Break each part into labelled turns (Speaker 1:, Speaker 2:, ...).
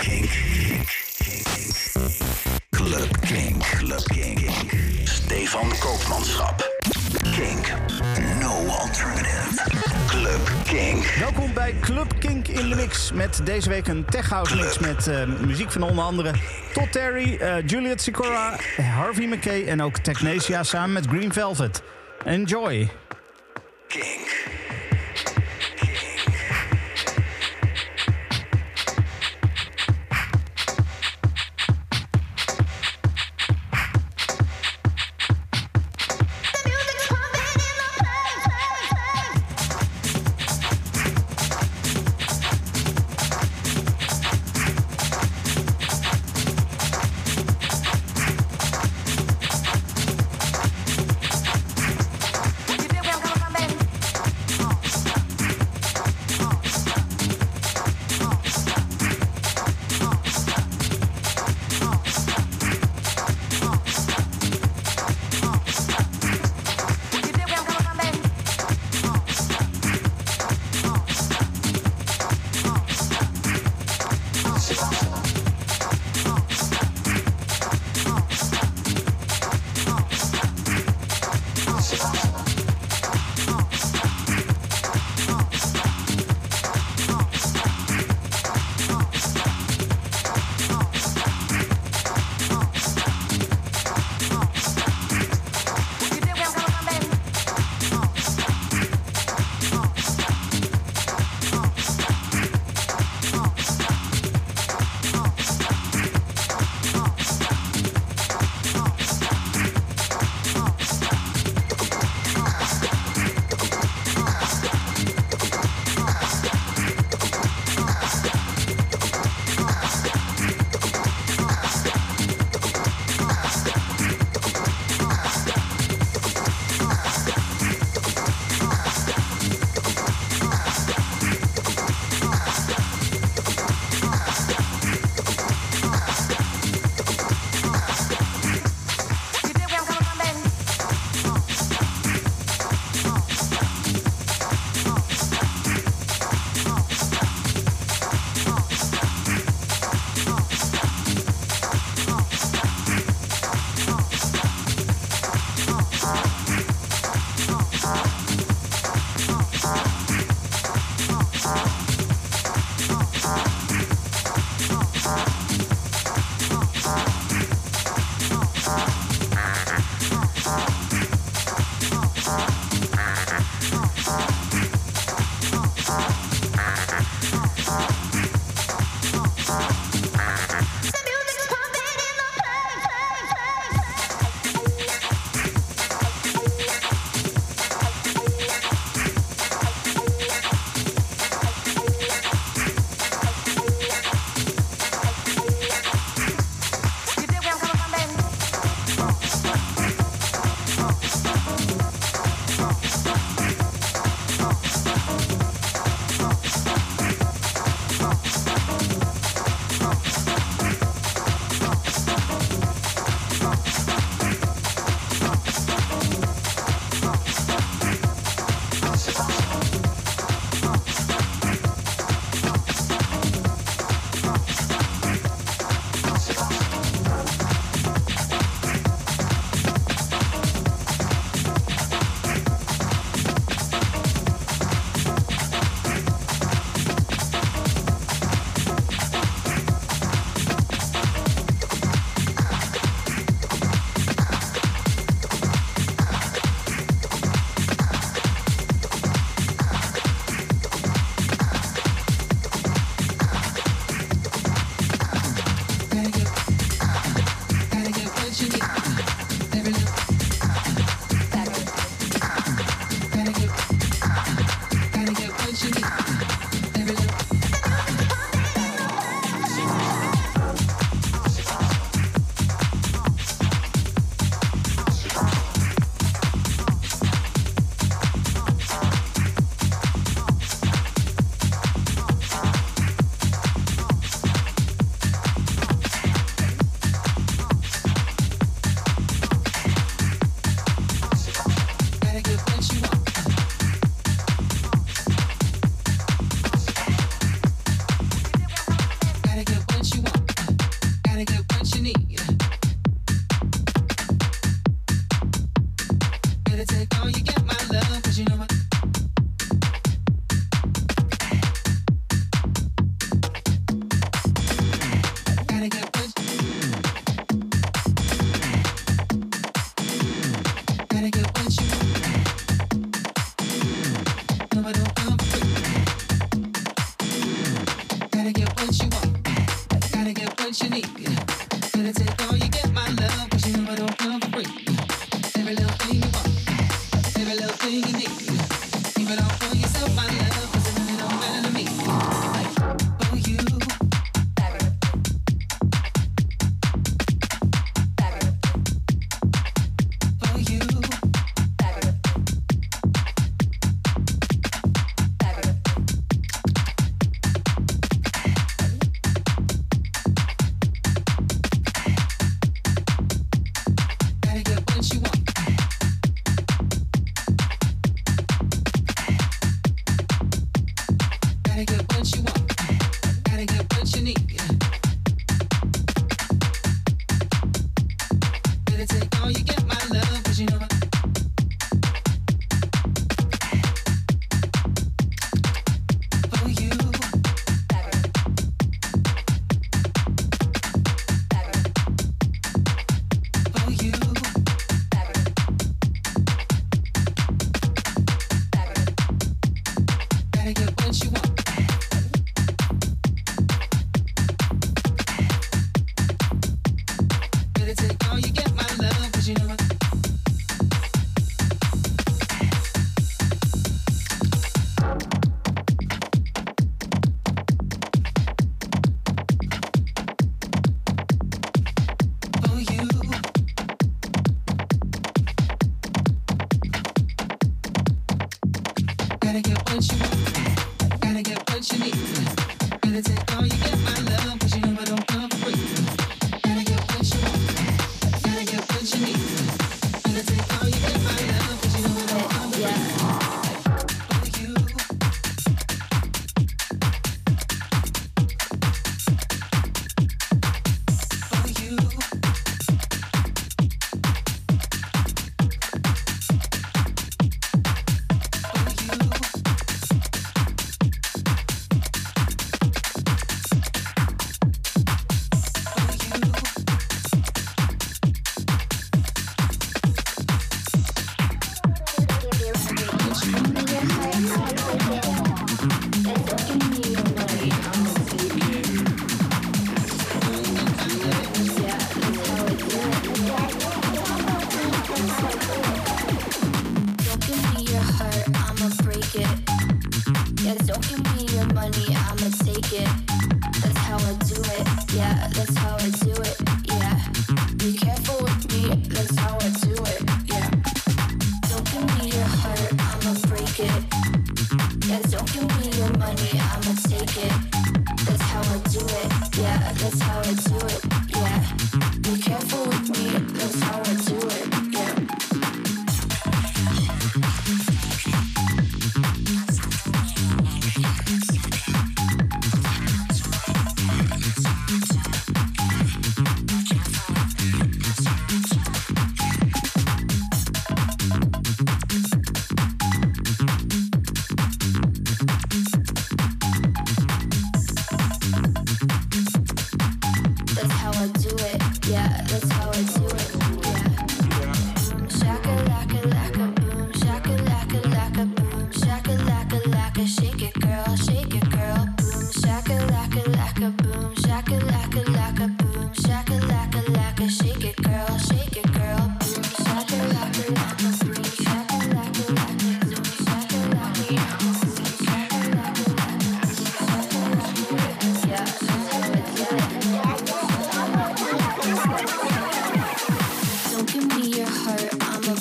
Speaker 1: Kink. Club Kink. Club Kink. Stefan Koopmanschap. Kink. No alternative. Club Kink.
Speaker 2: Welkom bij Club Kink in de Mix. Met deze week een tech house mix met eh, muziek van onder andere Todd Terry, eh, Juliet Sikora, Harvey McKay en ook Technesia samen met Green Velvet. Enjoy.
Speaker 1: Kink.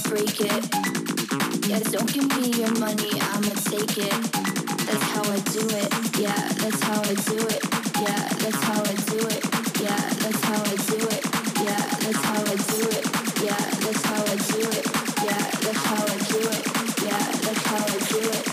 Speaker 3: break it. Yeah, don't give me your money, I'ma take it. That's how I do it. Yeah, that's how I do it. Yeah, that's how I do it. Yeah, that's how I do it. Yeah, that's how I do it. Yeah, that's how I do it. Yeah, that's how I do it. Yeah, that's how I do it.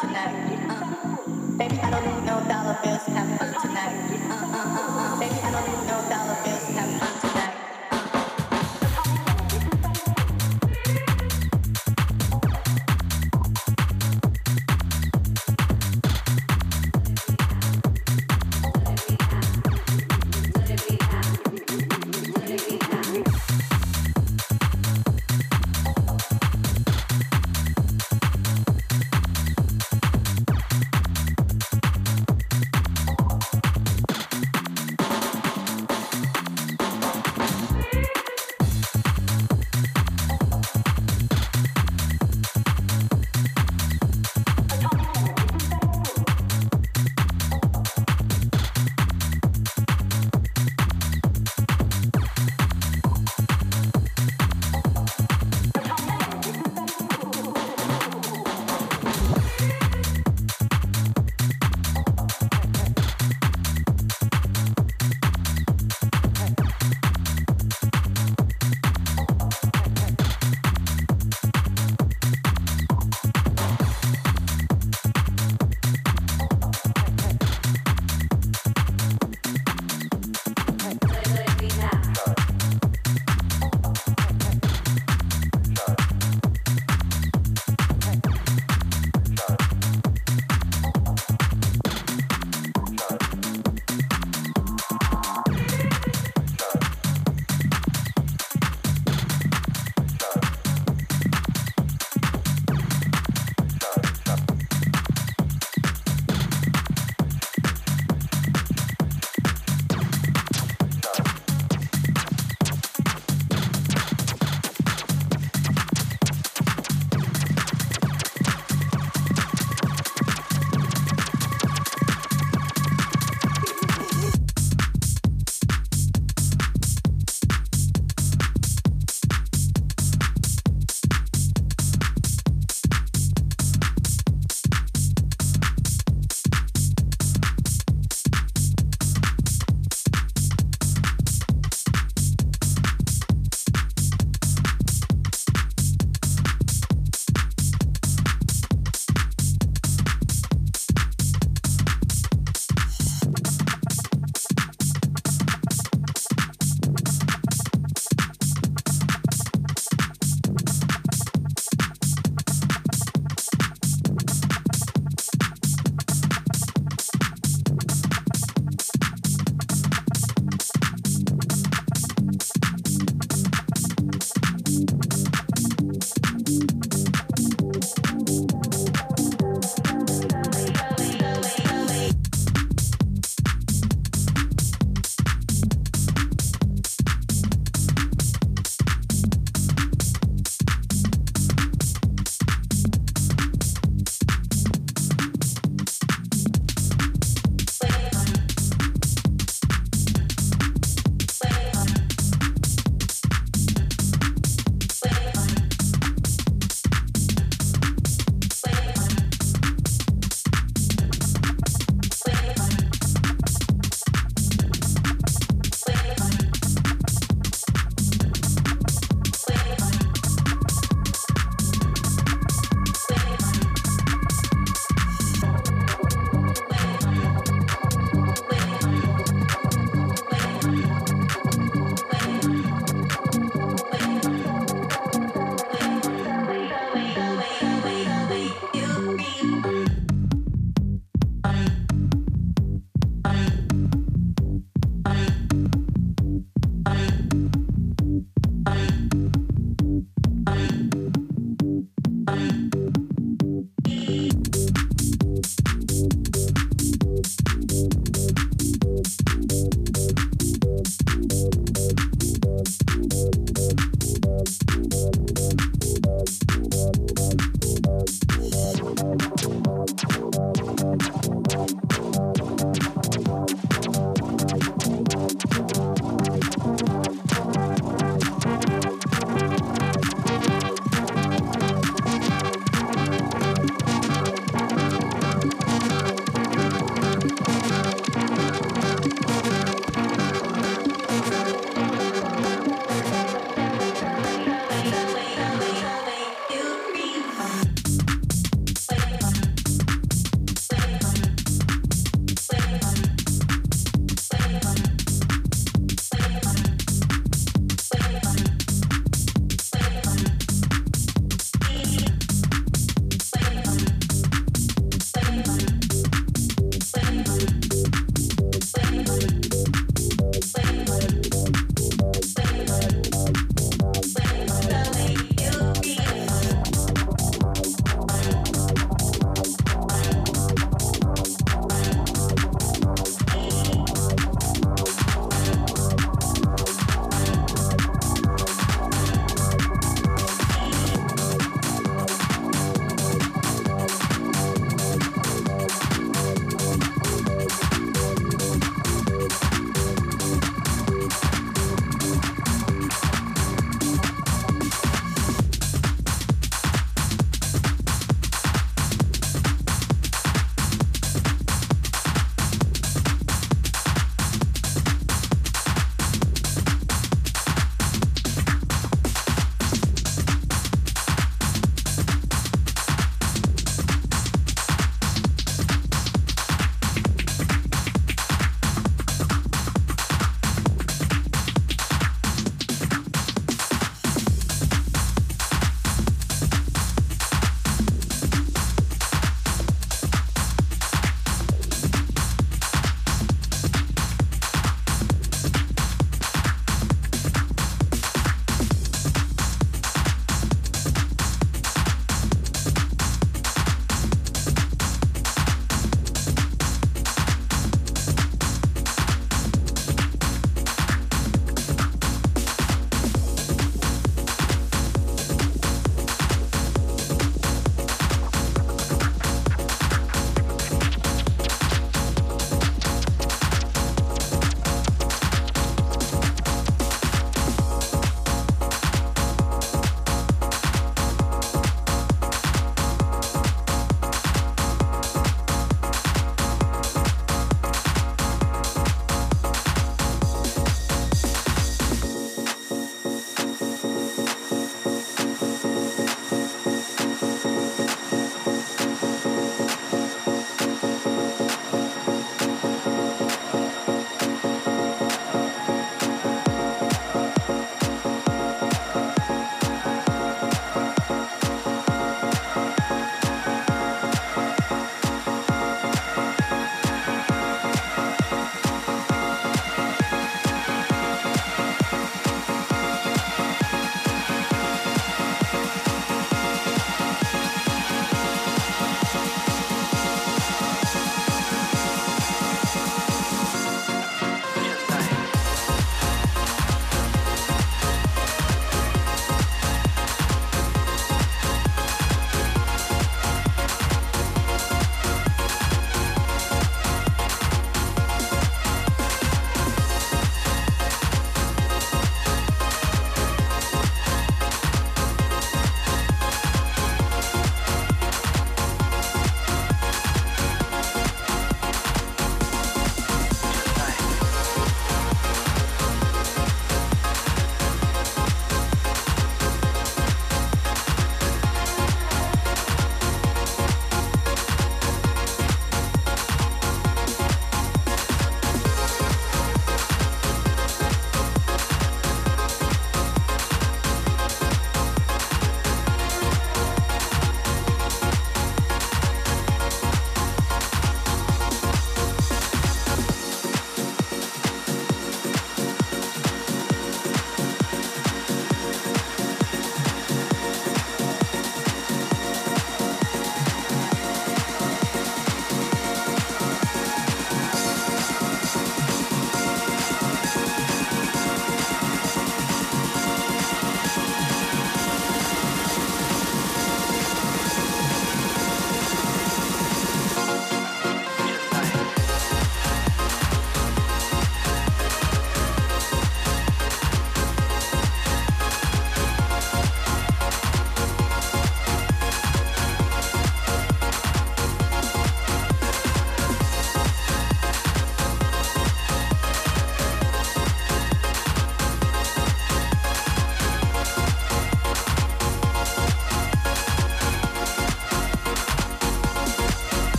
Speaker 4: tonight. Uh, uh, uh, uh. Baby, I don't need no dollar bills to have fun tonight. Uh, uh, uh, uh. Baby, I don't know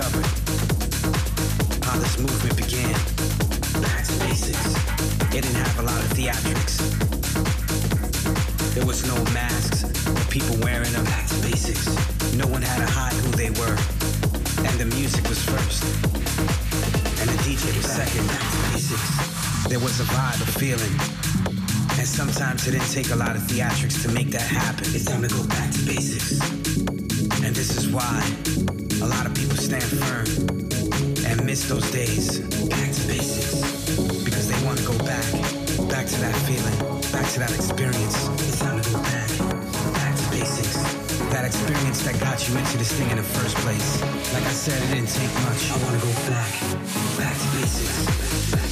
Speaker 5: discovered, how this movement began. Back to basics. It didn't have a lot of theatrics. There was no masks people wearing them. Back to basics. No one had to hide who they were. And the music was first. And the DJ was second. Back to basics. There was a vibe, a feeling. And sometimes it didn't take a lot of theatrics to make that happen. It's time to go back to basics. And this is why a lot of people stand firm and miss those days. Back to basics. Because they want to go back. Back to that feeling. Back to that experience. It's time to go back. Back to basics. That experience that got you into this thing in the first place. Like I said, it didn't take much. I want to go back. Back to basics.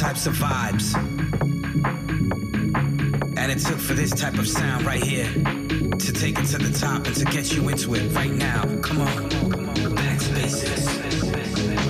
Speaker 5: Types of vibes. And it took for this type of sound right here to take it to the top and to get you into it right now. Come on, come on, to basics. Back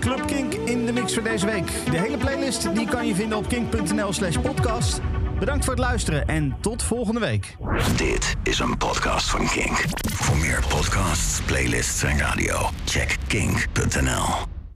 Speaker 2: Club Kink in de mix voor deze week. De hele playlist die kan je vinden op kink.nl slash podcast. Bedankt voor het luisteren en tot volgende week.
Speaker 1: Dit is een podcast van Kink. Voor meer podcasts, playlists en radio, check kink.nl.